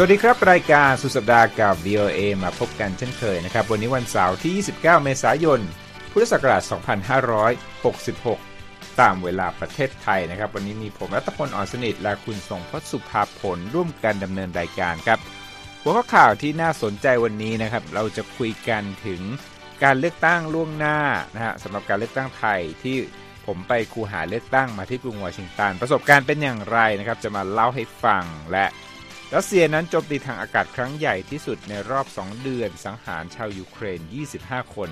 สวัสดีครับ รายการสุดสัปดาห์กับ VOA มาพบกันเช่นเคยนะครับ วันนี้วันเสาร์ที่ 29 เมษายน พุทธศักราช 2566 ตามเวลาประเทศไทยนะครับ วันนี้มีผมรัตพลอ่อนสนิท และคุณทรงพสุภาผลร่วมกันดำเนินรายการครับ หัวข้อข่าวที่น่าสนใจวันนี้นะครับ เราจะคุยกันถึงการเลือกตั้งล่วงหน้านะฮะสำหรับการเลือกตั้งไทยที่ผมไปคูหาเลือกตั้งมาที่กรุงวอชิงตันประสบการณ์เป็นอย่างไรนะครับ จะมาเล่าให้ฟังและ รัสเซียนั้นโจมตีทางอากาศครั้งใหญ่ที่สุดในรอบ 2 เดือนสังหารชาวยูเครน 25 คน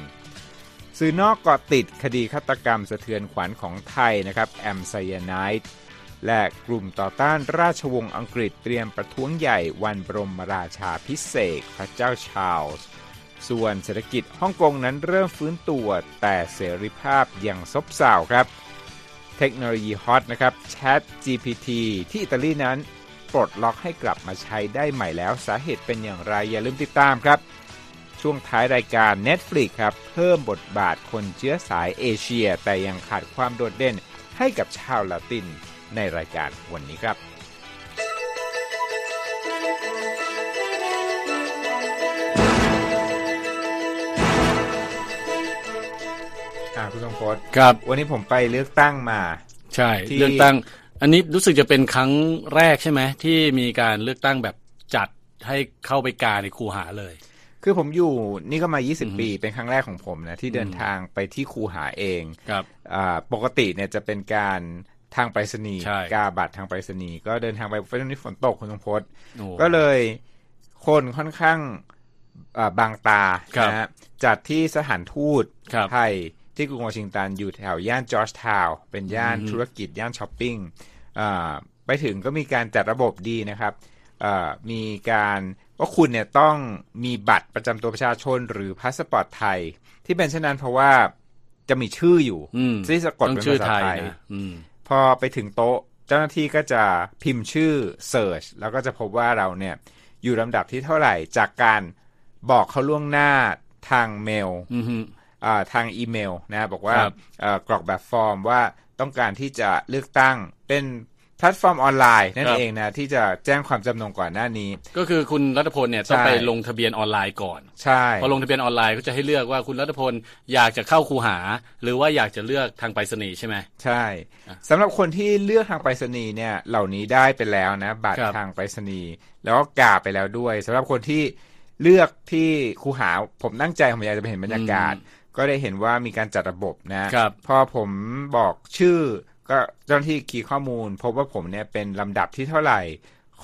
สื่อนอกเกาะติดคดีฆาตกรรมสะเทือนขวัญของไทยนะครับแอมไซยาไนด์และกลุ่มต่อต้านราชวงศ์อังกฤษเตรียมประท้วงใหญ่วันบรมราชาพิเศษพระเจ้าชาลส์ส่วนเศรษฐกิจฮ่องกงนั้นเริ่มฟื้นตัวแต่เสรีภาพยังซบเซาครับ เทคโนโลยีฮอตนะครับ Chat GPT ที่อิตาลีนั้น ปลดล็อกให้กลับมาใช้ได้ใหม่แล้วสาเหตุเป็นอย่างไรอย่าลืมติดตามครับ ช่วงท้ายรายการ Netflix ครับ เพิ่มบทบาทคนเชื้อสายเอเชีย แต่ยังขาดความโดดเด่นให้กับชาวละตินในรายการวันนี้ครับอ่าคุณทรงพจน์ครับ วันนี้ผมไปเลือกตั้งมา ใช่ที่เลือกตั้ง อันนี้รู้สึกจะเป็นครั้งแรกใช่ไหมที่มีการเลือกตั้งแบบจัดให้เข้าไปกาในคูหาเลย คือผมอยู่นี่ก็มา 20 ปี เป็นครั้งแรกของผมนะ ที่เดินทางไปที่คูหาเองครับอ่าปกติเนี่ยจะเป็นการทางไปรษณีย์ใช่กาบัตรทางไปรษณีย์ก็เดินทางไปฝนนี้ฝนตกคุณทรงพจน์โอ้ก็เลยคนค่อนข้างอ่าบางตาครับนะฮะจัดที่สถานทูตครับไทย ที่กรุงวอชิงตันอยู่แถวย่านจอร์จทาวน์เป็นย่านอืมธุรกิจย่านช้อปปิ้งอ่าไปถึงก็มีการจัดระบบดีนะครับอ่ามีการว่าคุณเนี่ยต้องมีบัตรประจำตัวประชาชนหรือพาสปอร์ตไทย ที่เป็นเช่นนั้นเพราะว่าจะมีชื่ออยู่อืมที่สะกดต้องเป็นชื่อภาษาไทยไทยนะอืมพอไปถึงโต๊ะเจ้าหน้าที่ก็จะพิมพ์ชื่อ Search แล้วก็จะพบว่าเราเนี่ยอยู่ลำดับที่เท่าไหร่จากการบอกเขาล่วงหน้าทางเมลอืมฮึอ่า ทางอีเมลนะบอกว่าครับเอ่อกรอกแบบฟอร์มว่าต้องการที่จะเลือกตั้งเป็นแพลตฟอร์มออนไลน์นั่นเองนะที่จะแจ้งความจำนงก่อนหน้านี้ ก็คือคุณรัตพลเนี่ยต้องใช่ไปลงทะเบียนออนไลน์ก่อนใช่พอลงทะเบียนออนไลน์ก็จะให้เลือกว่าคุณรัตพลอยากจะเข้าคูหา หรือว่าอยากจะเลือกทางไปรษณีย์ใช่ไหมใช่อะสำหรับคนที่เลือกทางไปรษณีย์เนี่ยเหล่านี้ได้ไปแล้วนะบัตรครับทางไปรษณีย์แล้วก็กาไปแล้วด้วยสำหรับคนที่เลือกที่คูหาผมตั้งใจผมอยากจะไปเห็นบรรยากาศ ก็ได้เห็นว่ามีการจัดระบบนะครับพอผมบอกชื่อ ก็เจ้าหน้าที่คีย์ข้อมูล พบว่าผมเนี่ยเป็นลำดับที่เท่าไหร่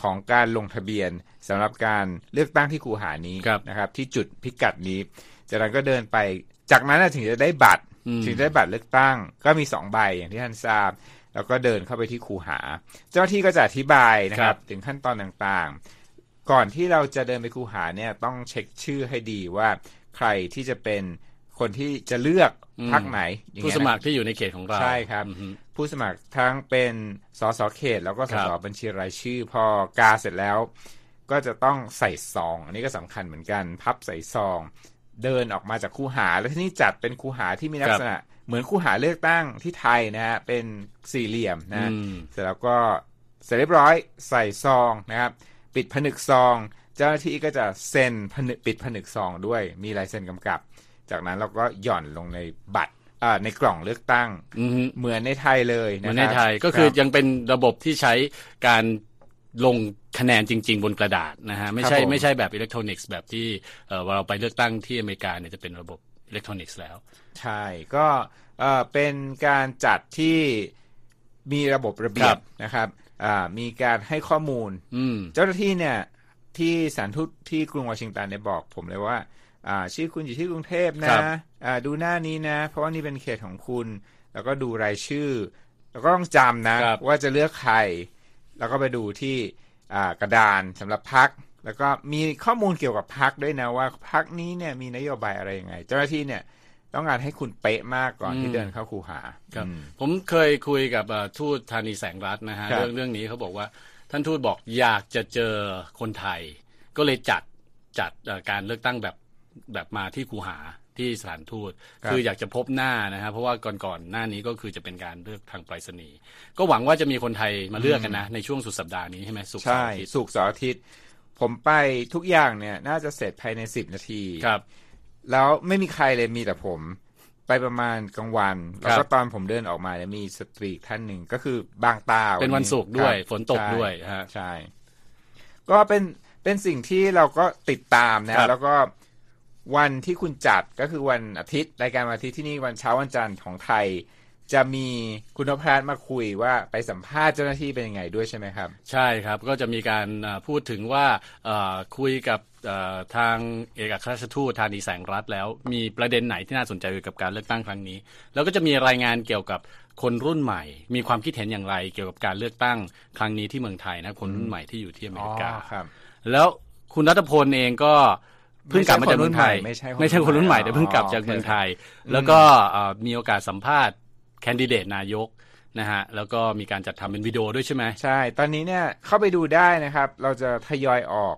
ของการลงทะเบียนสำหรับการเลือกตั้งที่คูหานี้ครับนะครับ ที่จุดพิกัดนี้ จากนั้นก็เดินไป จากนั้นน่ะถึงจะได้บัตรอืมถึงได้บัตรเลือกตั้ง ก็มีสองใบอย่างที่ท่านทราบ แล้วก็เดินเข้าไปที่คูหา เจ้าหน้าที่ก็จะอธิบายนะครับถึงขั้นตอนต่างๆ ก่อนที่เราจะเดินไปคูหาเนี่ยต้องเช็คชื่อให้ดีว่าใครที่จะเป็น คนที่จะเลือกอืมพรรคไหนอย่างผู้เงี้สยนะมัครที่อยู่ในเขตของเราใช่ครับอืมฮึผู้สมัครทั้งเป็นสสเขต แล้วก็สครัสบบัญชีรายชื่อ พอกาเสร็จแล้ว ก็จะต้องใส่ซอง อันนี้ก็สำคัญเหมือนกัน พับใส่ซอง เดินออกมาจากคูหา แล้วที่นี่จัดเป็นคูหาที่มีลักษณะ เหมือนคูหาเลือกตั้งที่ไทยนะฮะเป็นสี่เหลี่ยมนะอืมเสร็จแล้วก็เสร็จเรียบร้อยใส่ซองนะครับ ปิดผนึกซอง เจ้าหน้าที่ก็จะเซ็นผนึกปิดผนึกซองด้วยมีลายเซ็นกำกับ จากนั้นเราก็หย่อนลงในบัตรอ่าในกล่องเลือกตั้งอืมฮึเหมือนในไทยเลยเหมืนะอนคในรับไทยก็คือรับยังเป็นระบบที่ใช้การลงคะแนนจริง ๆ บนกระดาษนะฮะไม่ใช่ครับผมไม่ใช่แบบอิเล็กทรอนิกส์แบบที่เอ่อเราไปเลือกตั้งที่อเมริกาเนี่ยจะเป็นระบบอิเล็กทรอนิกส์แล้ว ใช่ก็เอ่อเป็นการจัดที่มีระบบระเบีคยรับบนะครับอ่ามีการให้ข้อมูลอืมเจ้าหน้าที่เนี่ยที่สถานทูตที่กรุงวอชิงตันเนี่ยบอกผมเลยว่า อ่าชื่อคุณอยู่ที่กรุงเทพนะครับอ่าดูหน้านี้นะ เพราะว่านี่เป็นเขตของคุณ แล้วก็ดูรายชื่อ แล้วก็ต้องจำนะครับว่าจะเลือกใคร แล้วก็ไปดูที่อ่ากระดานสำหรับพักแล้วก็มีข้อมูลเกี่ยวกับพักด้วยนะว่าพักนี้เนี่ยมีนโยบายอะไรยังไง เจ้าหน้าที่เนี่ยต้องการให้คุณเป๊ะมากก่อนที่เดินเข้าคูหาครับอืมผมเคยคุยกับเอ่อทูตธานีแสงรัตน์นะฮะครับเรื่องเรื่องนี้เขาบอกว่า ท่านทูตบอกอยากจะเจอคนไทย ก็เลยจัดจัดเอ่อการเลือกตั้งแบบ แบบมาที่คูหาที่สถานทูตครับคืออยากจะพบหน้านะฮะเพราะว่าก่อนก่อนหน้านี้ก็คือจะเป็นการเลือกทางไปรษณีย์ก็หวังว่าจะมีคนไทยมาเลือกกันนะ ในช่วงสุดสัปดาห์นี้ใช่ไหมสุกร์เสาใช่ร์อาทิตย์สุกร์เสาร์อาทิตย์ผผมไปทุกอย่างเนี่ย น่าจะเสร็จภายในสิบนาทีครับ แล้วไม่มีใครเลยมีแต่ผม ไปประมาณกลางวันคแล้วรับก็ตอนผมเดินออกมาเนี่ยมีสตรีท่านหนึ่งก็คือบางตาเป็นวันศุกร์ด้วยครับฝนตกใช่ด้วยฮะใช่ ก็เป็นเป็นสิ่งที่เราก็ติดตามนะครับแล้วก็ วันที่คุณจัดก็คือวันอาทิตย์รายการวันอาทิตย์ที่นี่วันเช้าวันจันทร์ของไทย จะมีคุณนพรัตน์มาคุยว่าไปสัมภาษณ์เจ้าหน้าที่เป็นยังไงด้วยใช่ไหมครับ ใช่ครับก็จะมีการอ่าพูดถึงว่าเอ่อคุยกับเอ่อทางเอกอัครราชทูตธานีแสงรัฐแล้ว มีประเด็นไหนที่น่าสนใจเกี่ยวกับการเลือกตั้งครั้งนี้ แล้วก็จะมีรายงานเกี่ยวกับคนรุ่นใหม่ มีความคิดเห็นอย่างไร เกี่ยวกับการเลือกตั้งครั้งนี้ที่เมืองไทยนะคนรุ่นใหม่ที่อยู่ที่อเมอ๋อริกาครับแล้วคุณรัตพลเองก็ เพิ่งกลับมาจากเมืองไทยไม่ใช่คนรุ่นใหม่ไม่ใช่คนรุ่นใหม่อ๋อแต่เพิ่งกลับจากเมืองไทย แล้วก็เอ่อมีโอกาสสัมภาษณ์แคนดิเดตนายกนะฮะแล้วก็มีการจัดทำเป็นวิดีโอด้วยใช่ไหมใช่ ตอนนี้เนี่ยเข้าไปดูได้นะครับ เราจะทยอยออก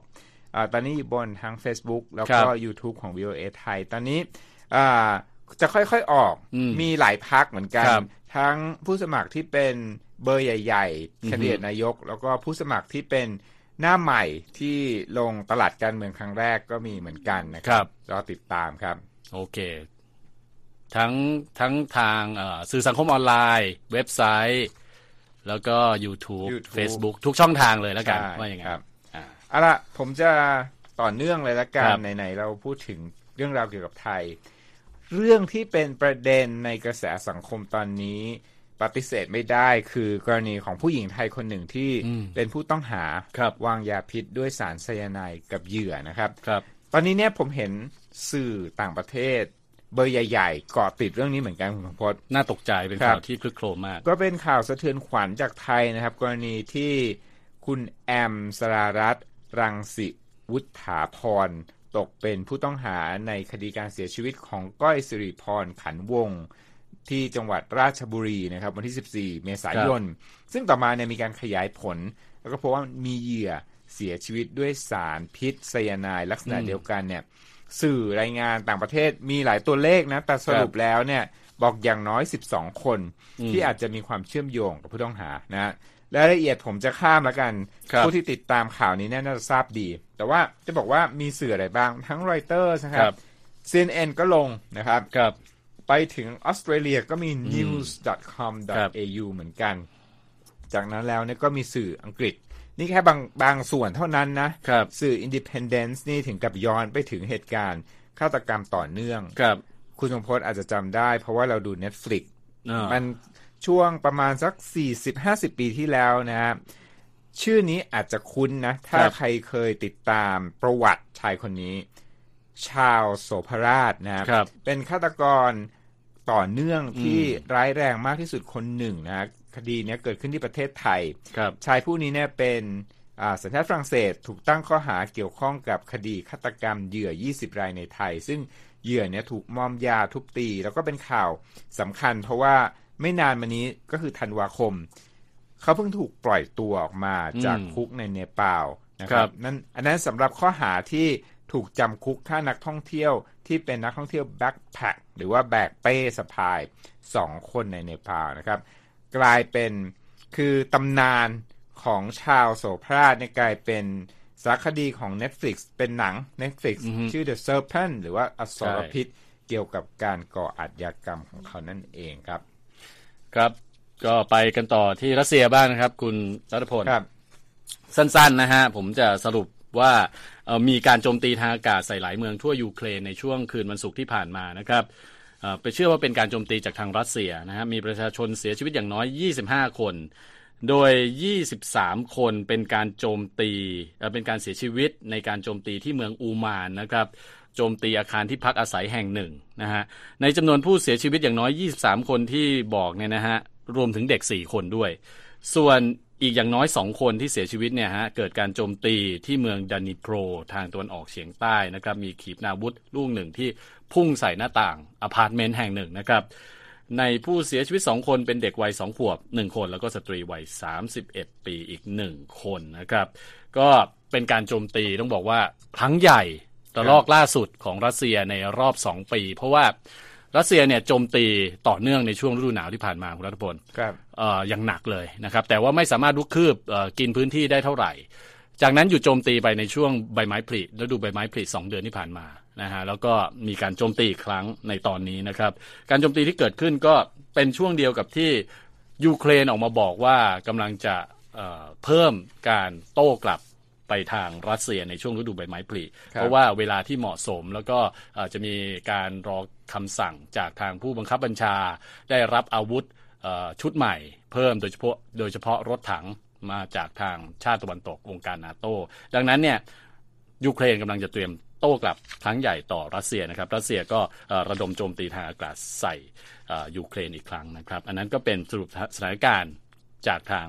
อาตอนนี้อยู่บนทั้ง Facebook แล้วก็ YouTube ของ VOA ไทย ตอนนี้อ่าจะค่อยๆออกอืมมีหลายพักเหมือนกันครับทั้งผู้สมัครที่เป็นเบอร์ใหญ่อือฮึๆแคนดิเดตนายก แล้วก็ผู้สมัครที่เป็น หน้าใหม่ที่ลงตลาดการเมืองครั้งแรกก็มีเหมือนกันนะคครัรับรอติดตามครับ โอเค ทั้งทั้งทางเอ่อสื่อสังคมออนไลน์ เว็บไซต์ แล้วก็ YouTube, YouTube Facebook ทุกช่องทางเลยแล้วกันใช่ว่าอย่างไงครับอ่าเอาละผมจะต่อเนื่องเลยละกัคนรับไหนๆเราพูดถึงเรื่องราวเกี่ยวกับไทย เรื่องที่เป็นประเด็นในกระแสสังคมตอนนี้ ปฏิเสธไม่ได้คือกรณีของผู้หญิงไทยคนหนึ่งที่อืมเป็นผู้ต้องหาครับวางยาพิษด้วยสารไซยาไนด์กับเหยื่อนะครับครับตอนนี้เนี่ยผมเห็นสื่อต่างประเทศ เบอร์ใหญ่ๆเกาะติดเรื่องนี้เหมือนกันคุณสมพศน่าตกใจเป็นครับข่าวที่คลึกโครมมาก ก็เป็นข่าวสะเทือนขวัญจากไทยนะครับ กรณีที่คุณแอมสรารัตน์รังสิวุฒาพรตกเป็นผู้ต้องหาในคดีการเสียชีวิตของก้อยสิริพรขันวงศ์ ที่จังหวัดราชบุรีนะครับ วันที่ 14 เมษายน ซึ่งต่อมาเนี่ยมีการขยายผล แล้วก็พบว่ามีเหยื่อเสียชีวิตด้วยสารพิษไซยาไนด์ลักษณะอืมเดียวกันเนี่ย สื่อรายงานต่างประเทศมีหลายตัวเลขนะ แต่สรุปแล้วเนี่ยบอกอย่างน้อย 12 คนอืมที่อาจจะมีความเชื่อมโยงกับผู้ต้องหานะฮะรายละเอียดผมจะข้ามแล้วกันครับผู้ที่ติดตามข่าวนี้แน่น่าจะทราบดี แต่ว่าจะบอกว่ามีสื่ออะไรบ้างทั้งรอยเตอร์นะคครัรับบ CNN ก็ลงนะครับครับ ไปถึงออสเตรเลียก็มีครับ news.com.au เหมือนกัน จากนั้นแล้วเนี่ยก็มีสื่ออังกฤษ นี่แค่บางบางส่วนเท่านั้นนะครับสื่อ Independence นี่ถึงกับย้อนไปถึงเหตุการณ์ฆาตกรรมต่อเนื่องครับ คุณสมพศอาจจะจำได้ เพราะว่าเราดู Netflix อ่ามันช่วงประมาณสัก 40-50 ปีที่แล้วนะฮะชื่อนี้อาจจะคุ้นนะ ถ้าครับใครเคยติดตามประวัติชายคนนี้ ชาวโสภราชนะครับครับเป็นฆาตกร ต่อเนื่องที่ร้ายแรงมากที่สุดคนหนึ่งนะคดีเนี้ยเกิดขึ้นที่ประเทศไทยครับชายผู้นี้เนี่ยเป็นอ่าสัญชาติฝรั่งเศสถูกตั้งข้อหาเกี่ยวข้องกับคดีฆาตกรรมเหยื่อ 20 รายในไทย ซึ่งเหยื่อเนี่ยถูกมอมยาทุบตี แล้วก็เป็นข่าวสำคัญ เพราะว่าไม่นานมานี้ก็คือธันวาคม เขาเพิ่งถูกปล่อยตัวออกมาจากอืมคุกในเนปาลนะคครัรับบนั่นอันนั้นสำหรับข้อหาที่ ถูกจำคุกถ้านักท่องเที่ยวที่เป็นนักท่องเที่ยวแบ็คแพคหรือว่าแบกเป้สะพายสองคนในเนปาลนะครับ กลายเป็นคือตำนานของชาวโสภราชเนี่ยกลายเป็นสารคดีของ Netflix เป็นหนัง Netflix อือฮึชื่อ The Serpent หรือว่าอสรใช่พิษเกี่ยวกับการก่ออาชญากรรมของเขานั่นเองครับ ครับก็ไปกันต่อที่รัสเซียบ้างนะครับ คุณรัตพลครับ สั้นๆนะฮะ ผมจะสรุป ว่ามีการโจมตีทางอากาศใส่หลายเมืองทั่วยูเครนในช่วงคืนวันศุกร์ที่ผ่านมานะครับไปเชื่อว่าเป็นการโจมตีจากทางรัสเซียนะฮะมีประชาชนเสียชีวิตอย่างน้อย 25 คน โดย 23 คนเป็นการโจมตีเป็นการเสียชีวิตในการโจมตีที่เมืองอูมานนะครับโจมตีอาคารที่พักอาศัยแห่งหนึ่งนะฮะในจำนวนผู้เสียชีวิตอย่างน้อย 23 คนที่บอกเนี่ยนะฮะรวมถึงเด็ก 4 คนด้วย ส่วน อีกอย่างน้อยสองคนที่เสียชีวิตเนี่ยฮะเกิดการโจมตีที่เมืองดานิโปรทางตะวันออกเฉียงใต้นะครับมีขีปนาวุธลูกหนึ่งที่พุ่งใส่หน้าต่างอพาร์ตเมนต์แห่งหนึ่งนะครับในผู้เสียชีวิตสองคนเป็นเด็กวัยสองขวบหนึ่งคน แล้วก็สตรีวัย 31 ปีอีกหนึ่งคนนะครับ ก็เป็นการโจมตีต้องบอกว่าครั้งใหญ่ระลอกล่าสุดของรัสเซียในรอบสองปี เพราะว่า รัสเซียเนี่ยโจมตีต่อเนื่องในช่วงฤดูหนาวที่ผ่านมาคุณรัฐพลครับเอ่ออย่างหนักเลยนะครับ แต่ว่าไม่สามารถลุกคืบเอ่อกินพื้นที่ได้เท่าไหร่ จากนั้นหยุดโจมตีไปในช่วงใบไม้ผลิแล้วดูใบไม้ผลิสองเดือนที่ผ่านมานะฮะแล้วก็มีการโจมตีอีกครั้งในตอนนี้นะครับ การโจมตีที่เกิดขึ้นก็เป็นช่วงเดียวกับที่ยูเครนออกมาบอกว่ากำลังจะเเพิ่มการโต้กลับ ไปทางรัสเซียในช่วงฤดูใบไม้ผลิเพราะว่าเวลาที่เหมาะสมแล้วก็จะมีการรอคำสั่งจากทางผู้บังคับบัญชา ได้รับอาวุธชุดใหม่เพิ่มโดยเฉพาะโดยเฉพาะรถถังมาจากทางชาติตะวันตกองค์การนาโต ดังนั้นเนี่ยยูเครนกำลังจะเตรียมโต้กลับครั้งใหญ่ต่อรัสเซียนะครับ รัสเซียก็ระดมโจมตีทางอากาศใส่ยูเครนอีกครั้งนะครับ อันนั้นก็เป็นสรุปสถานการณ์จากทาง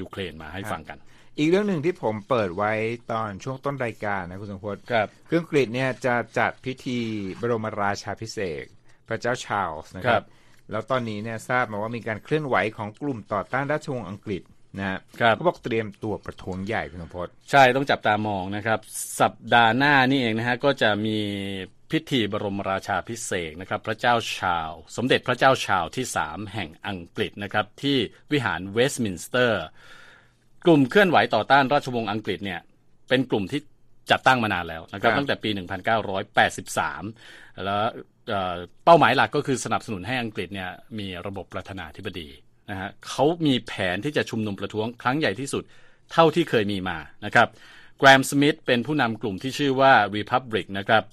ยูเครนมาให้ฟังกัน อีกเรื่องหนึ่งที่ผมเปิดไว้ตอนช่วงต้นรายการนะคุณสมพศครับ เครื่องกรีฑเนี่ยจะจัดพิธีบรมราชาพิเศษพระเจ้าชาลส์นะครับ แล้วตอนนี้เนี่ยทราบมาว่ามีการเคลื่อนไหวของกลุ่มต่อต้านราชวงศ์อังกฤษนะครับเขาบอกเตรียมตัวประท้วงใหญ่คุณสมพศใช่ต้องจับตามองนะครับ สัปดาห์หน้านี่เองนะฮะก็จะมีพิธีบรมราชาพิเศษนะครับ พระเจ้าชาว สมเด็จพระเจ้าชาวที่สามแห่งอังกฤษนะครับ ที่วิหารเวสต์มินสเตอร์ กลุ่มเคลื่อนไหวต่อต้านราชวงศ์อังกฤษเนี่ย เป็นกลุ่มที่จัดตั้งมานานแล้วนะครับ ตั้งแต่ปี 1983 แล้วเป้าหมายหลักก็คือสนับสนุนให้อังกฤษเนี่ยมีระบบประธานาธิบดีนะฮะเขามีแผนที่จะชุมนุมประท้วงครั้งใหญ่ที่สุดเท่าที่เคยมีมานะครับแกรมสมิธเป็นผู้นำกลุ่มที่ชื่อว่า Republic นะครับ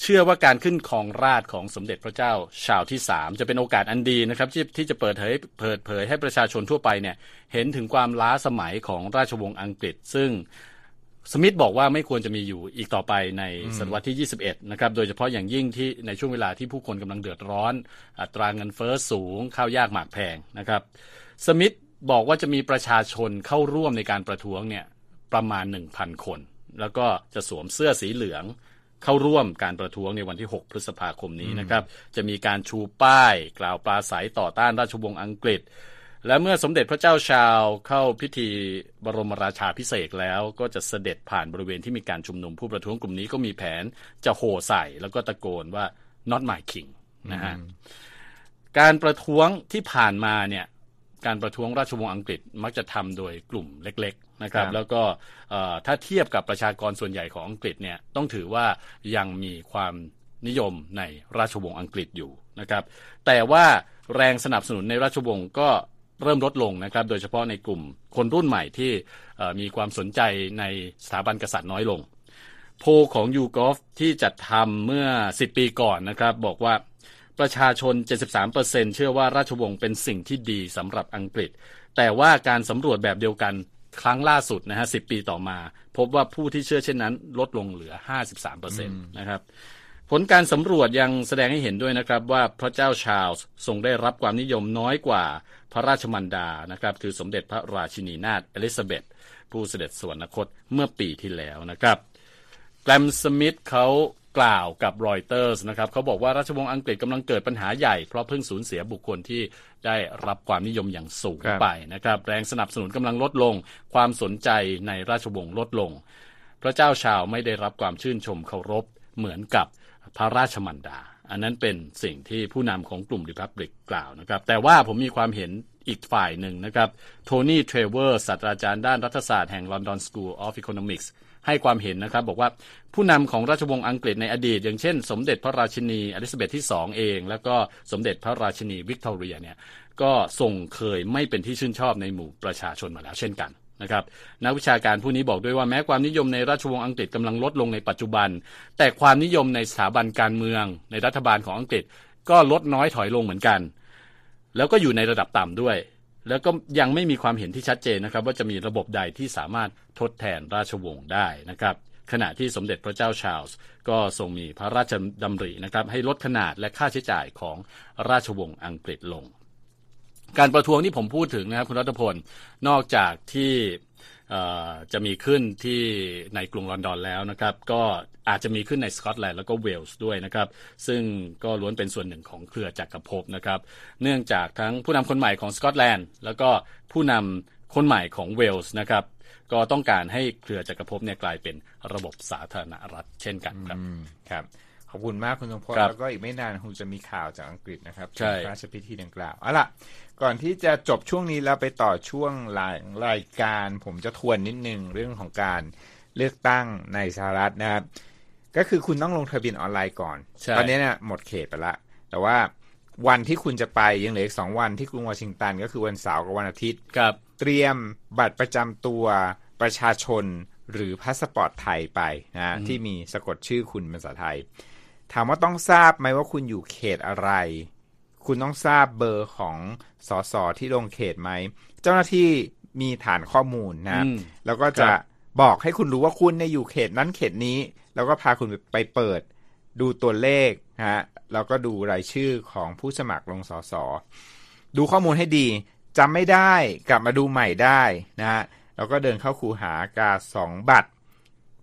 เชื่อว่าการขึ้นครองราชของสมเด็จพระเจ้าชาวที่สามจะเป็นโอกาสอันดีนะครับที่ที่จะเปิดเผยเปิดเผยให้ประชาชนทั่วไปเนี่ยเห็นถึงความล้าสมัยของราชวงศ์อังกฤษ ซึ่งสมิธบอกว่าไม่ควรจะมีอยู่อีกต่อไปในศตวรรษที่ 21 นะครับ โดยเฉพาะอย่างยิ่งที่ในช่วงเวลาที่ผู้คนกำลังเดือดร้อน อัตราเงินเฟ้อสูง ข้าวยากหมากแพงนะครับ สมิธบอกว่าจะมีประชาชนเข้าร่วมในการประท้วงเนี่ยประมาณ 1,000 คน แล้วก็จะสวมเสื้อสีเหลือง เข้าร่วมการประท้วงในวันที่ 6 พฤษภาคมนี้นะครับ จะมีการชูป้ายกล่าวปราศัยต่อต้านราชวงศ์อังกฤษ และเมื่อสมเด็จพระเจ้าชาวเข้าพิธีบรมราชาพิเศษแล้วก็จะเสด็จผ่านบริเวณที่มีการชุมนุมผู้ประท้วงกลุ่มนี้ก็มีแผนจะโห่ใส่ แล้วก็ตะโกนว่า not my king นะฮะการประท้วงที่ผ่านมาเนี่ยการประท้วงราชวงศ์อังกฤษมักจะทำโดยกลุ่มเล็กๆ นะครับ แล้วก็ถ้าเทียบกับประชากรส่วนใหญ่ของอังกฤษเนี่ยต้องถือว่ายังมีความนิยมในราชวงศ์อังกฤษอยู่นะครับ แต่ว่าแรงสนับสนุนในราชวงศ์ก็เริ่มลดลงนะครับ โดยเฉพาะในกลุ่มคนรุ่นใหม่ที่มีความสนใจในสถาบันกษัตริย์น้อยลง โพของยูกอฟที่จัดทำเมื่อ 10 ปีก่อนนะครับ บอกว่าประชาชน 73%เชื่อว่าราชวงศ์เป็นสิ่งที่ดีสำหรับอังกฤษ แต่ว่าการสำรวจแบบเดียวกัน ครั้งล่าสุดนะฮะ10ปีต่อมา พบว่าผู้ที่เชื่อเช่นนั้น ลดลงเหลือ 53%นะครับ ผลการสำรวจยังแสดงให้เห็นด้วยนะครับ ว่าพระเจ้าชาลส์ทรงได้รับความนิยมน้อยกว่าพระราชมารดานะครับ คือสมเด็จพระราชินีนาถเอลิซาเบธผู้เสด็จสวรรคตเมื่อปีที่แล้วนะครับแกรมสมิธเขา กล่าวกับรอยเตอร์สนะครับเขาบอกว่าราชวงศ์อังกฤษกำลังเกิดปัญหาใหญ่ เพราะเพิ่งสูญเสียบุคคลที่ได้รับความนิยมอย่างสูงไปนะครับแรงสนับสนุนกำลังลดลง ความสนใจในราชวงศ์ลดลง พระเจ้าชาร์ลส์ไม่ได้รับความชื่นชมเคารพเหมือนกับพระราชมารดา อันนั้นเป็นสิ่งที่ผู้นำของกลุ่ม Republic กล่าวนะครับ แต่ว่าผมมีความเห็นอีกฝ่ายหนึ่งนะครับ โทนี่ เทรเวอร์ ศาสตราจารย์ด้านรัฐศาสตร์แห่ง London School of Economics ให้ความเห็นนะครับ บอกว่าผู้นำของราชวงศ์อังกฤษในอดีต อย่างเช่น สมเด็จพระราชินีอลิซาเบธที่สองเอง แล้วก็สมเด็จพระราชินีวิกตอเรียเนี่ยก็ทรงเคยไม่เป็นที่ชื่นชอบในหมู่ประชาชนมาแล้วเช่นกันนะครับนักวิชาการผู้นี้บอกด้วยว่าแม้ความนิยมในราชวงศ์อังกฤษกำลังลดลงในปัจจุบัน แต่ความนิยมในสถาบันการเมือง ในรัฐบาลของอังกฤษก็ลดน้อยถอยลงเหมือนกัน แล้วก็อยู่ในระดับต่ำด้วย แล้วก็ยังไม่มีความเห็นที่ชัดเจนนะครับ ว่าจะมีระบบใดที่สามารถทดแทนราชวงศ์ได้นะครับขณะที่สมเด็จพระเจ้าชาลส์ก็ทรงมีพระราชดำรินะครับให้ลดขนาดและค่าใช้จ่ายของราชวงศ์อังกฤษลง การประท้วงที่ผมพูดถึงนะครับคุณรัตพลนอกจากที่ จะมีขึ้นที่ในกรุงลอนดอนแล้วนะครับ ก็อาจจะมีขึ้นในสกอตแลนด์แล้วก็เวลส์ด้วยนะครับ ซึ่งก็ล้วนเป็นส่วนหนึ่งของเครือจักรภพนะครับ เนื่องจากทั้งผู้นำคนใหม่ของสกอตแลนด์แล้วก็ผู้นำคนใหม่ของเวลส์นะครับก็ต้องการให้เครือจักรภพเนี่ยกลายเป็นระบบสาธารณรัฐเช่นกันครับครับ ขอบคุณมากคุณสมพลครับแล้วก็อีกไม่นานคงจะมีข่าวจากอังกฤษนะครับใช่พระราชพิธีดังกล่าวเอาล่ะ ก่อนที่จะจบช่วงนี้แล้วไปต่อช่วงท้ายรายการ ผมจะทวนนิดนึงเรื่องของการเลือกตั้งในสหรัฐนะครับ ก็คือคุณต้องลงทะเบียนออนไลน์ก่อนใช่ตอนนี้เนี่ยหมดเขตไปละ แต่ว่าวันที่คุณจะไปยังเหลืออีกสองวันที่กรุงวอชิงตันก็คือวันเสาร์กับวันอาทิตย์ครับเตรียมบัตรประจำตัวประชาชนหรือพาสปอร์ตไทยไปนะที่มีสะกดชื่อคุณเป็นภาษาไทย ถามว่าต้องทราบไหมว่าคุณอยู่เขตอะไร คุณต้องทราบเบอร์ของสสที่ลงเขตไหม เจ้าหน้าที่มีฐานข้อมูลนะอืมแล้วก็จะครับบอกให้คุณรู้ว่าคุณเนี่ยอยู่เขตนั้นเขตนี้ แล้วก็พาคุณไปเปิด ดูตัวเลขนะฮะแล้วก็ดูรายชื่อของผู้สมัครลงสสดูข้อมูลให้ดีจำไม่ได้กลับมาดูใหม่ได้นะฮะแล้วก็เดินเข้าคูหากาสองบัตร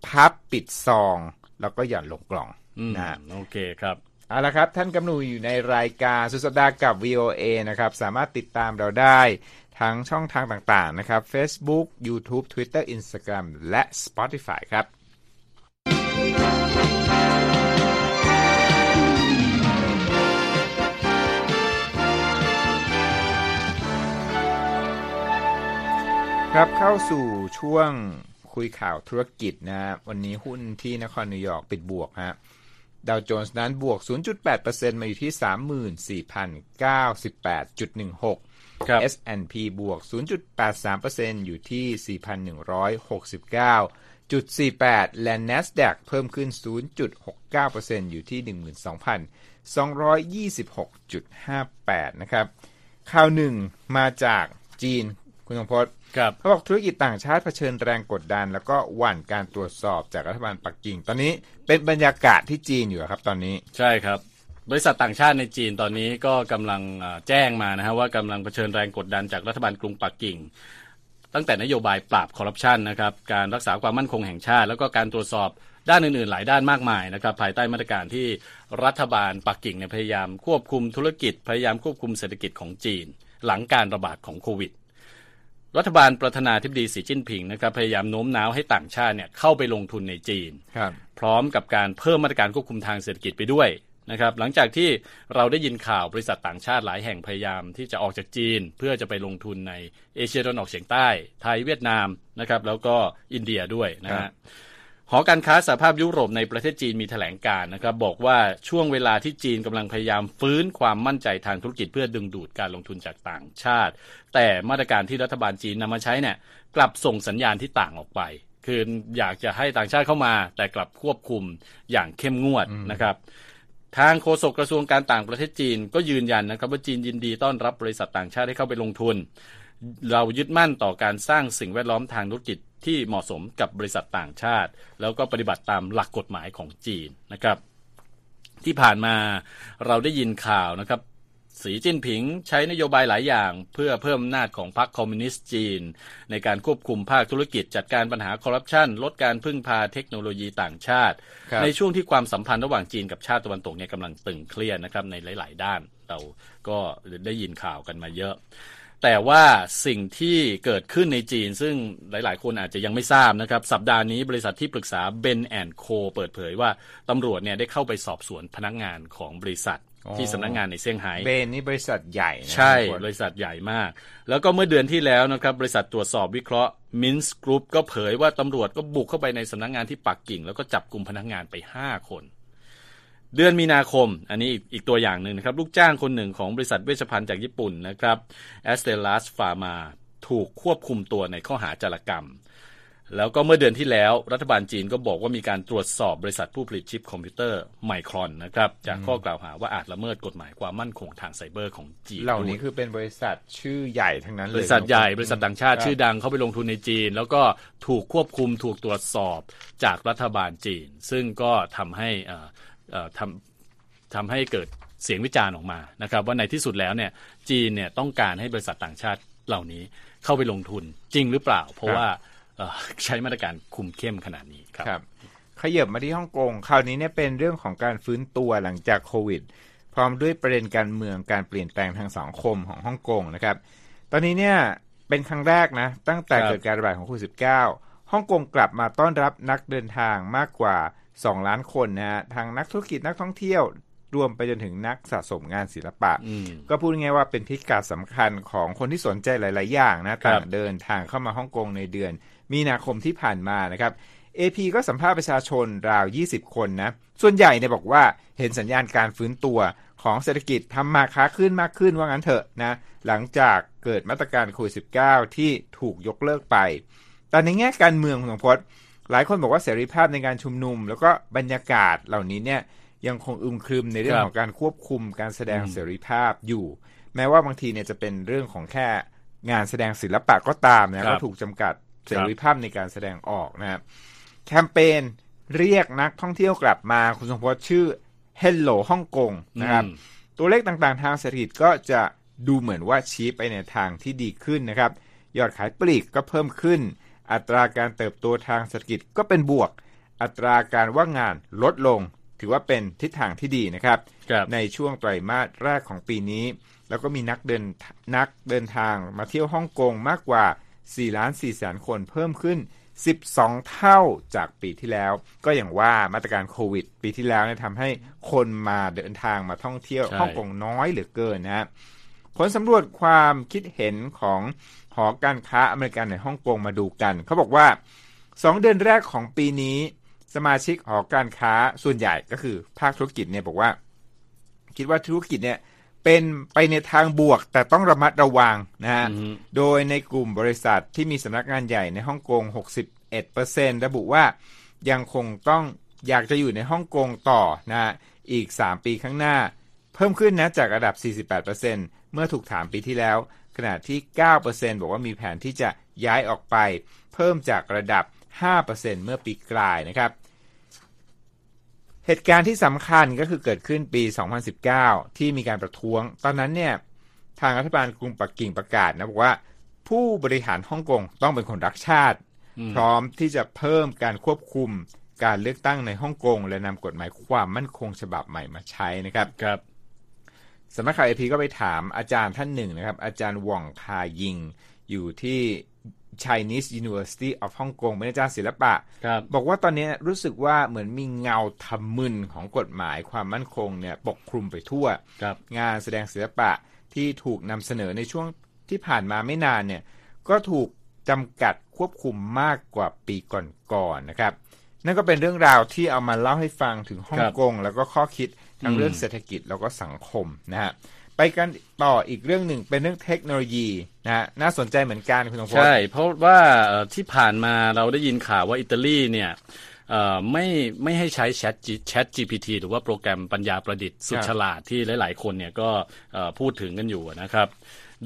พับปิดซอง แล้วก็หย่อนลงกล่องอืม นะฮะโอเคครับเอาละครับ ท่านกำนูอยู่ในรายการสุดสัปดาห์กับ VOA นะครับ สามารถติดตามเราได้ทั้งช่องทางต่างๆนะครับ Facebook YouTube Twitter Instagram และ Spotify ครับครับเข้าสู่ช่วงคุยข่าวธุรกิจนะฮะวันนี้หุ้นที่นครนิวยอร์กปิดบวกฮะ ดาวโจนส์นั้นบวก 0.8%มาอยู่ที่ 34,098.16ครับ S&P บวก 0.83%อยู่ที่ 4,169.48 และ NASDAQ เพิ่มขึ้น 0.69%อยู่ที่ 12,226.58 นะครับ ข่าวหนึ่งมาจากจีน คุณสมพศครับเขาบอกธุรกิจต่างชาติเผชิญแรงกดดัน แล้วก็หวั่นการตรวจสอบจากรัฐบาลปักกิ่ง ตอนนี้เป็นบรรยากาศที่จีนอยู่ครับตอนนี้ใช่ครับ บริษัทต่างชาติในจีนตอนนี้ก็กำลังอ่าแจ้งมานะฮะว่ากำลังเผชิญแรงกดดันจากรัฐบาลกรุงปักกิ่ง ตั้งแต่นโยบายปราบคอร์รัปชันนะครับการรักษาความมั่นคงแห่งชาติ แล้วก็การตรวจสอบด้านอื่นๆ หลายด้านมากมายนะครับภายใต้มาตรการที่รัฐบาลปักกิ่งเนี่ยพยายามควบคุมธุรกิจพยายามควบคุมเศรษฐกิจของจีน หลังการระบาดของโควิด รัฐบาลประธานาธิบดีสีจิ้นผิงนะครับพยายามโน้มน้าวให้ต่างชาติเนี่ยเข้าไปลงทุนในจีนครับพร้อมกับการเพิ่มมาตรการควบคุมทางเศรษฐกิจไปด้วยนะครับหลังจากที่เราได้ยินข่าวบริษัทต่างชาติหลายแห่งพยายามที่จะออกจากจีน เพื่อจะไปลงทุนในเอเชียตะวันออกเฉียงใต้ ไทยเวียดนามนะครับแล้วก็อินเดียด้วยนะครัฮะบ หอการค้าสหภาพยุโรปในประเทศจีนมีแถลงการ์นะครับบอกว่าช่วงเวลาที่จีนกำลังพยายามฟื้นความมั่นใจทางธุรกิจเพื่อดึงดูดการลงทุนจากต่างชาติ แต่มาตรการที่รัฐบาลจีนนำมาใช้เนี่ยกลับส่งสัญญาณที่ต่างออกไป คืออยากจะให้ต่างชาติเข้ามา แต่กลับควบคุมอย่างเข้มงวดนะครับทางโฆษกกระทรวงการต่างประเทศจีนก็ยืนยันนะครับว่าจีนยินดีต้อนรับบริษัทต่างชาติให้เข้าไปลงทุน เรายึดมั่นต่อการสร้างสิ่งแวดล้อมทางธุรกิจที่เหมาะสมกับบริษัทต่างชาติ แล้วก็ปฏิบัติตามหลักกฎหมายของจีนนะครับ ที่ผ่านมาเราได้ยินข่าวนะครับ สีจิ้นผิงใช้นโยบายหลายอย่าง เพื่อเพิ่มอำนาจของพรรคคอมมิวนิสต์จีน ในการควบคุมภาคธุรกิจจัดการปัญหาคอร์รัปชันลดการพึ่งพาเทคโนโลยีต่างชาติ ในช่วงที่ความสัมพันธ์ระหว่างจีนกับชาติตะวันตกเนี่ยกำลังตึงเครียดนะครับในหลาย ๆ ด้านเราก็ได้ยินข่าวกันมาเยอะ แต่ว่าสิ่งที่เกิดขึ้นในจีน ซึ่งหลาย ๆ คนอาจจะยังไม่ทราบนะครับ สัปดาห์นี้บริษัทที่ปรึกษา Ben Co เปิดเผยว่าตำรวจเนี่ยได้เข้าไปสอบสวนพนักงานของบริษัทอ๋อที่สำนักงานในเซี่ยงไฮ้เบนนี่บริษัทใหญ่นะใช่คุณสมพศบริษัทใหญ่มาก แล้วก็เมื่อเดือนที่แล้วนะครับบริษัทตรวจสอบวิเคราะห์มินส์กรุ๊ปก็เผยว่าตำรวจก็บุกเข้าไปในสำนักงานที่ปักกิ่ง แล้วก็จับกลุ่มพนักงานไป 5 คน เดือนมีนาคม อันนี้อีกอีกตัวอย่างหนึ่งนะครับ ลูกจ้างคนหนึ่งของบริษัทเวชภัณฑ์จากญี่ปุ่นนะครับ a s t e l a s Pharma ถูกควบคุมตัวในข้อหาจารกรรม แล้วก็เมื่อเดือนที่แล้วรัฐบาลจีนก็บอกว่ามีการตรวจสอบบริษัทผู้ผลิตชิปคอมพิวเตอร์ไมครอนนะครับ จากข้อกล่าวหาว่าอาจละเมิดกฎหมายความมั่นคงทางไซเบอร์ของจีนเหล่าด้วยนี้คือเป็นบริษัทชื่อใหญ่ทั้งนั้นเลยบริษัทใหญ่คุณสมพศบริษัทต่างชาติครับชื่อดังเข้าไปลงทุนในจีน แล้วก็ถูกควบคุมถูกตรวจสอบจากรัฐบาลจีน ซึ่งก็ทำให้เอ่อเอ่อ ทำทำให้เกิดเสียงวิจารณ์ออกมานะครับ ว่าในที่สุดแล้วเนี่ยจีนเนี่ยต้องการให้บริษัทต่างชาติเหล่านี้เข้าไปลงทุนจริงหรือเปล่า เพราะว่าเอ่อใช้มาตรการคุมเข้มขนาดนี้ครับครับขยับมาที่ฮ่องกงคราวนี้เนี่ยเป็นเรื่องของการฟื้นตัวหลังจากโควิด พร้อมด้วยประเด็นการเมืองการเปลี่ยนแปลงทางสังคมของฮ่องกงนะครับ ตอนนี้เนี่ยเป็นครั้งแรกนะ ตั้งแต่ครับเกิดการระบาดของโควิด -19 ฮ่องกงกลับมาต้อนรับนักเดินทางมากกว่า 2 ล้านคนนะฮะทางนักธุรกิจนักท่องเที่ยว รวมไปจนถึงนักสะสมงานศิลปะ ก็พูดง่ายๆว่าเป็นพิกัดสำคัญของคนที่สนใจหลาย ๆ อย่างนะต่างเดินทางเข้ามาฮ่องกงในเดือน มีนาคมที่ผ่านมานะครับ AP ก็สัมภาษณ์ประชาชนราว 20 คนนะ ส่วนใหญ่เนี่ยบอกว่าเห็นสัญญาณการฟื้นตัวของเศรษฐกิจทำมาค้าขึ้นมากขึ้นว่างั้นเถอะนะ หลังจากเกิดมาตรการโควิด -19 ที่ถูกยกเลิกไป แต่ในแง่การเมืองคุณสมพศ หลายคนบอกว่าเสรีภาพในการชุมนุม แล้วก็บรรยากาศเหล่านี้เนี่ยยังคงอึมครึมในเรื่องของการควบคุมการแสดงเสรีภาพอยู่ แม้ว่าบางทีเนี่ยจะเป็นเรื่องของแค่งานแสดงศิลปะก็ตามนะก็ถูกจำกัดเสรีภาพในการแสดงออกนะครับแคมเปญเรียกนักท่องเที่ยวกลับมาคุณสมพศชื่อ Hello ฮ่องกงนะครับตัวเลขต่างๆ ทางเศรษฐกิจก็จะดูเหมือนว่าชี้ไปในทางที่ดีขึ้นนะครับ ยอดขายปลีกก็เพิ่มขึ้น อัตราการเติบโตทางเศรษฐกิจก็เป็นบวก อัตราการว่างงานลดลง ถือว่าเป็นทิศทางที่ดีนะครับรบในช่วงไตรมาสแรกของปีนี้ แล้วก็มีนักเดินนักเดินทางมาเที่ยวฮ่องกงมากกว่า4ล้าน4แสนคนเพิ่มขึ้น 12 เท่าจากปีที่แล้ว ก็อย่างว่ามาตรการโควิด ปีที่แล้วเนี่ยทำให้คนมาเดินทางมาท่องเที่ยวฮ่องกงน้อยเหลือเกินนะผลสำรวจความคิดเห็นของ หอการค้าอเมริกันในฮ่องกงมาดูกัน เขาบอกว่า 2 เดือนแรกของปีนี้ สมาชิกหอการค้าส่วนใหญ่ก็คือภาคธุรกิจเนี่ยบอกว่า คิดว่าธุรกิจเนี่ยเป็นไปในทางบวกแต่ต้องระมัดระวังนะฮะ โดยในกลุ่มบริษัทที่มีสำนักงานใหญ่ในฮ่องกง 61%ระบุว่ายังคงต้องอยากจะอยู่ในฮ่องกงต่อนะอีก 3 ปีข้างหน้า เพิ่มขึ้นนะจากระดับ 48%เมื่อถูกถามปีที่แล้ว ขณะที่ 9%บอกว่ามีแผนที่จะย้ายออกไป เพิ่มจากระดับ 5%เมื่อปีกลายนะครับ เหตุการณ์ที่สำคัญก็คือเกิดขึ้นปี 2019 ที่มีการประท้วง ตอนนั้นเนี่ยทางรัฐบาลกรุงปักกิ่งประกาศนะบอกว่า ผู้บริหารฮ่องกงต้องเป็นคนรักชาติ พร้อมที่จะเพิ่มการควบคุมการเลือกตั้งในฮ่องกงและนำกฎหมายความมั่นคงฉบับใหม่มาใช้นะครับครับ สำนักข่าวเอพีก็ไปถามอาจารย์ท่านหนึ่งนะครับ อาจารย์หว่องคายิง อยู่ที่ Chinese University of Hong Kong เป็นอาจารย์ศิลปะบอกว่าตอนนี้รู้สึกว่าเหมือนมีเงาทำมึนของกฎหมายความมั่นคงเนี่ยปกคลุมไปทั่ว งานแสดงศิลปะที่ถูกนำเสนอในช่วงที่ผ่านมาไม่นานเนี่ยก็ถูกจำกัดควบคุมมากกว่าปีก่อนๆนนะครับ นั่นก็เป็นเรื่องราวที่เอามาเล่าให้ฟังถึงฮ่องกงแล้วก็ข้อคิด ทั้งเรื่องเศรษฐกิจแล้วก็สังคมนะฮะไปกันต่ออีกเรื่องหนึ่งเป็นเรื่องเทคโนโลยีนะน่าสนใจเหมือนกันคุณสมพใช่ เพราะว่าที่ผ่านมาเราได้ยินข่าวว่าอิตาลีเนี่ยไม่ไม่ให้ใช้ Chat Chat GPT หรือว่าโปรแกรมปัญญาประดิษฐ์สุดฉลาดที่หลาย ๆ คนเนี่ยก็พูดถึงกันอยู่นะครับ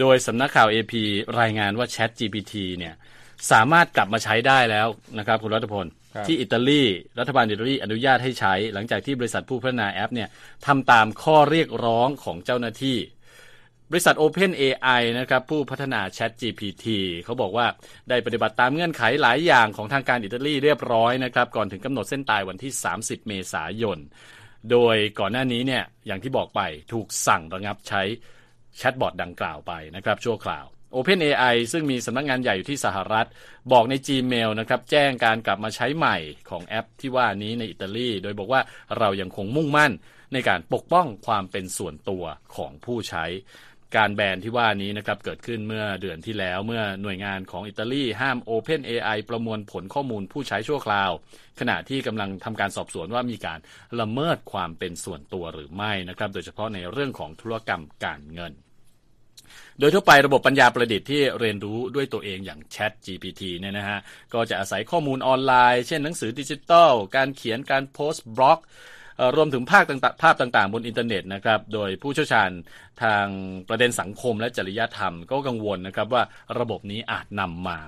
โดยสำนักข่าว AP รายงานว่า Chat GPT เนี่ยสามารถกลับมาใช้ได้แล้วนะครับ คุณรัตพล ที่อิตาลีรัฐบาลอิตาลีอนุญาตให้ใช้ หลังจากที่บริษัทผู้พัฒนาแอปเนี่ยทำตามข้อเรียกร้องของเจ้าหน้าที่ บริษัท OpenAI นะครับผู้พัฒนา Chat GPT เขาบอกว่าได้ปฏิบัติตามเงื่อนไขหลายอย่างของทางการอิตาลีเรียบร้อยนะครับก่อนถึงกำหนดเส้นตายวันที่ 30 เมษายน โดยก่อนหน้านี้เนี่ยอย่างที่บอกไปถูกสั่งระงับใช้แชทบอทดังกล่าวไปนะครับชั่วคราว OpenAI ซึ่งมีสำนักงงานใหญ่อยู่ที่สหรัฐ บอกใน Gmail นะครับแจ้งการกลับมาใช้ใหม่ของแอปที่ว่านี้ในอิตาลี โดยบอกว่าเรายังคงมุ่งมั่นในการปกป้องความเป็นส่วนตัวของผู้ใช้ การแบนที่ว่านี้นะครับเกิดขึ้นเมื่อเดือนที่แล้วเมื่อหน่วยงานของอิตาลีห้าม OpenAI ประมวลผลข้อมูลผู้ใช้ชั่วคราว ขณะที่กำลังทำการสอบสวนว่ามีการละเมิดความเป็นส่วนตัวหรือไม่นะครับโดยเฉพาะในเรื่องของธุรกรรมการเงิน โดยทั่วไประบบปัญญาประดิษฐ์ที่เรียนรู้ด้วยตัวเองอย่าง Chat GPT เนี่ยนะฮะ ก็จะอาศัยข้อมูลออนไลน์ เช่นหนังสือดิจิทัล การเขียนการโพสต์บล็อกรวมถึงภาพต่างๆภาพต่างๆ บนอินเทอร์เน็ตนะครับ โดยผู้เชี่ยวชาญทางประเด็นสังคมและจริยธรรมก็กังวลนะครับว่าระบบนี้อาจนำมา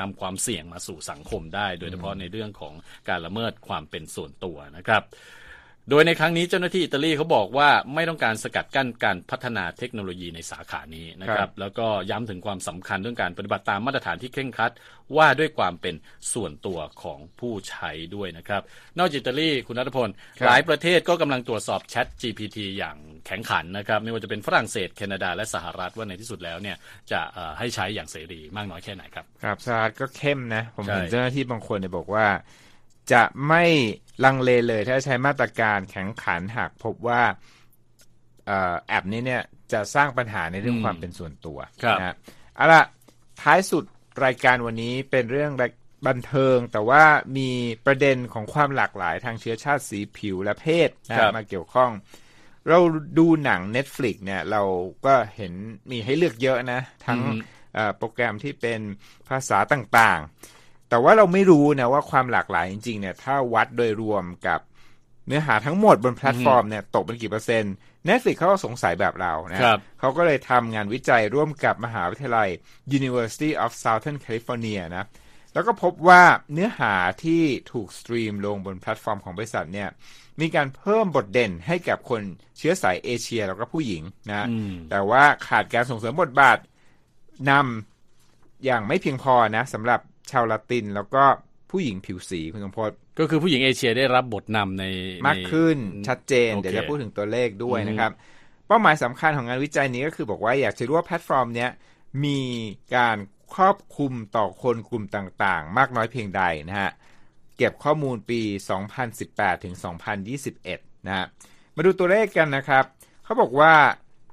นำความเสี่ยงมาสู่สังคมได้ โดยเฉพาะในเรื่องของการละเมิดความเป็นส่วนตัวนะครับ โดยในครั้งนี้เจ้าหน้าที่อิตาลีเขาบอกว่าไม่ต้องการสกัดกั้นการพัฒนาเทคโนโลยีในสาขานี้นะครับแล้วก็ย้ำถึงความสำคัญเรื่องการปฏิบัติตามมาตรฐานที่เคร่งครัด ว่าด้วยความเป็นส่วนตัวของผู้ใช้ด้วยนะครับ นอกจากอิตาลีคุณนัทพล หลายประเทศก็กำลังตรวจสอบ Chat GPT อย่างแข็งขันนะครับ ไม่ว่าจะเป็นฝรั่งเศสแคนาดาและสหรัฐว่าในที่สุดแล้วเนี่ยจะให้ใช้อย่างเสรีมากน้อยแค่ไหนครับครับสหรัฐก็เข้มนะผมเห็นเจ้าหน้าที่บางคนเนี่ยบอกว่า จะไม่ลังเลเลยถ้าใช้มาตรการแข็งขันหากพบว่าแอปนี้เนี่ยจะสร้างปัญหาในเรื่องความเป็นส่วนตัวนะเอาละท้ายสุดรายการวันนี้เป็นเรื่องบันเทิง แต่ว่ามีประเด็นของความหลากหลายทางเชื้อชาติสีผิวและเพศนะมาเกี่ยวข้อง เราดูหนัง Netflix เนี่ยเราก็เห็นมีให้เลือกเยอะนะ ทั้งโปรแกรมที่เป็นภาษาต่างๆ แต่ว่าเราไม่รู้นะว่าความหลากหลายจริงๆเนี่ย ถ้าวัดโดยรวมกับเนื้อหาทั้งหมดบนแพลตฟอร์มเนี่ยตกเป็นกี่เปอร์เซ็นต์ Netflix เขาก็สงสัยแบบเรานะเขาก็เลยทำงานวิจัยร่วมกับมหาวิทยาลัย University of Southern California นะแล้วก็พบว่าเนื้อหาที่ถูกสตรีมลงบนแพลตฟอร์มของบริษัทเนี่ย มีการเพิ่มบทเด่นให้กับคนเชื้อสายเอเชียแล้วก็ผู้หญิงนะแต่ว่าขาดการส่งเสริมบทบาทนำอย่างไม่เพียงพอนะสำหรับ ชาวละติน แล้วก็ผู้หญิงผิวสีคุณสมพศก็คือผู้หญิงเอเชียได้รับบทนำในมากขึ้นชัดเจน เดี๋ยวจะพูดถึงตัวเลขด้วยนะครับ เป้าหมายสำคัญของงานวิจัยนี้ก็คือบอกว่าอยากจะรู้ว่าแพลตฟอร์มเนี้ยมีการครอบคลุมต่อคนกลุ่มต่างๆ มากน้อยเพียงใดนะฮะเก็บข้อมูลปี 2018 ถึง 2021 นะฮะมาดูตัวเลขกันนะครับ เขาบอกว่า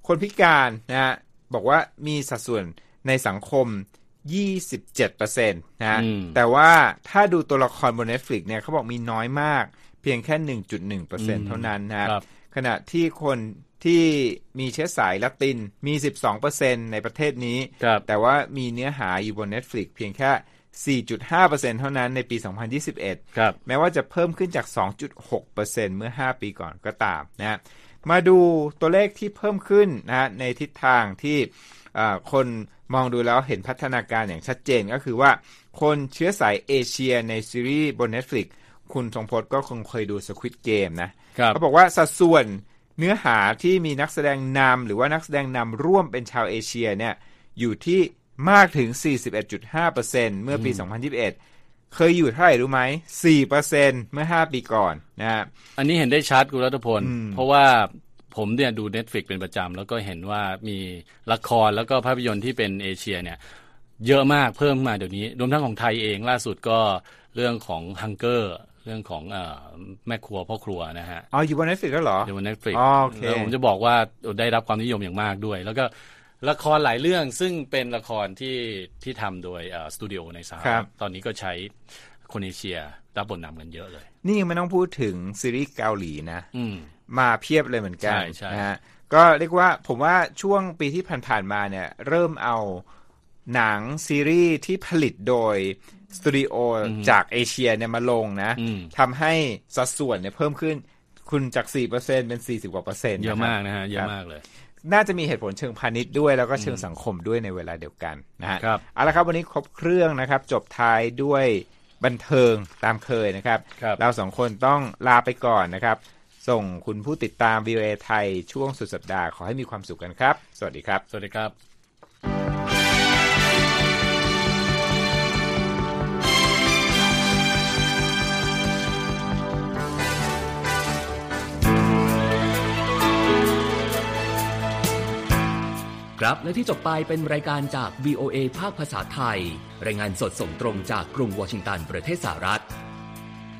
คนพิการนะฮะบอกว่ามีสัดส่วนในสังคม 27%นะแต่ว่าถ้าดูตัวละครบน Netflix เนี่ยเขาบอกมีน้อยมาก เพียงแค่ 1.1%เท่านั้นนะครับขณะที่คนที่มีเชื้อสายละตินมี 12%ในประเทศนี้ แต่ว่ามีเนื้อหาอยู่บน Netflix เพียงแค่ 4.5%เท่านั้นในปี 2021 แม้ว่าจะเพิ่มขึ้นจาก 2.6%เมื่อ 5 ปีก่อนก็ตามนะมาดูตัวเลขที่เพิ่มขึ้นนะในทิศทางที่คน มองดูแล้วเห็นพัฒนาการอย่างชัดเจนก็คือว่า คนเชื้อสายเอเชียในซีรีส์บน Netflix คุณทรงพจน์ก็คงเคยดู Squid Game นะเขาบอกว่าสัดส่วนเนื้อหาที่มีนักแสดงนำหรือว่านักแสดงนำร่วมเป็นชาวเอเชียเนี่ยอยู่ที่มากถึง 41.5%เมื่อปี 2021 เคยอยู่เท่าไหร่รู้ไหม 4%เมื่อ 5 ปีก่อนนะอันนี้เห็นได้ชัดกุรัตพล เพราะว่า ผมเนี่ยดู Netflix เป็นประจำแล้วก็เห็นว่ามีละครแล้วก็ภาพยนตร์ที่เป็นเอเชียเนี่ยเยอะมากเพิ่มมาเดี๋ยวนี้ รวมทั้งของไทยเองล่าสุดก็เรื่องของฮังเกอร์เรื่องของอแม่ครัวพ่อครัวนะฮะอ๋ออยู่บน Netflix แล้วเหรออยู่บน Netflix โอเคแล้วผมจะบอกว่าได้รับความนิยมอย่างมากด้วย แล้วก็ละครหลายเรื่องซึ่งเป็นละครที่ที่ทำโดยสตูดิโอในสหรัฐตอนนี้ก็ใช้คนเอเชียรับบทนำกันเยอะเลย นี่ยังไม่ต้องพูดถึงซีรีส์เกาหลีนะมาเพียบเลยเหมือนกันนะฮะก็เรียกว่าผมว่าช่วงปีที่ผ่านๆมาเนี่ย เริ่มเอาหนังซีรีส์ที่ผลิตโดยสตูดิโอจากเอเชียเนี่ยมาลงนะทำให้สัดส่วนเนี่ยเพิ่มขึ้นคุณจาก 4%เป็น 40 กว่าเปอร์เซ็นต์เยอะมากนะฮะ เยอะมากเลย น่าจะมีเหตุผลเชิงพาณิชย์ด้วย แล้วก็เชิงสังคมด้วยในเวลาเดียวกันนะฮะเอาละครับ วันนี้ครบเครื่องนะครับ จบท้ายด้วยบันเทิงตามเคยนะครับรบเราสองคนต้องลาไปก่อนนะครับ ส่งคุณผู้ติดตาม VOA ไทยช่วงสุดสัปดาห์ขอให้มีความสุขกันครับ สวัสดีครับ สวัสดีครับครับและที่จบไปเป็นรายการจาก VOA ภาคภาษาไทย รายงานสดส่งตรงจากกรุงวอชิงตันประเทศสหรัฐ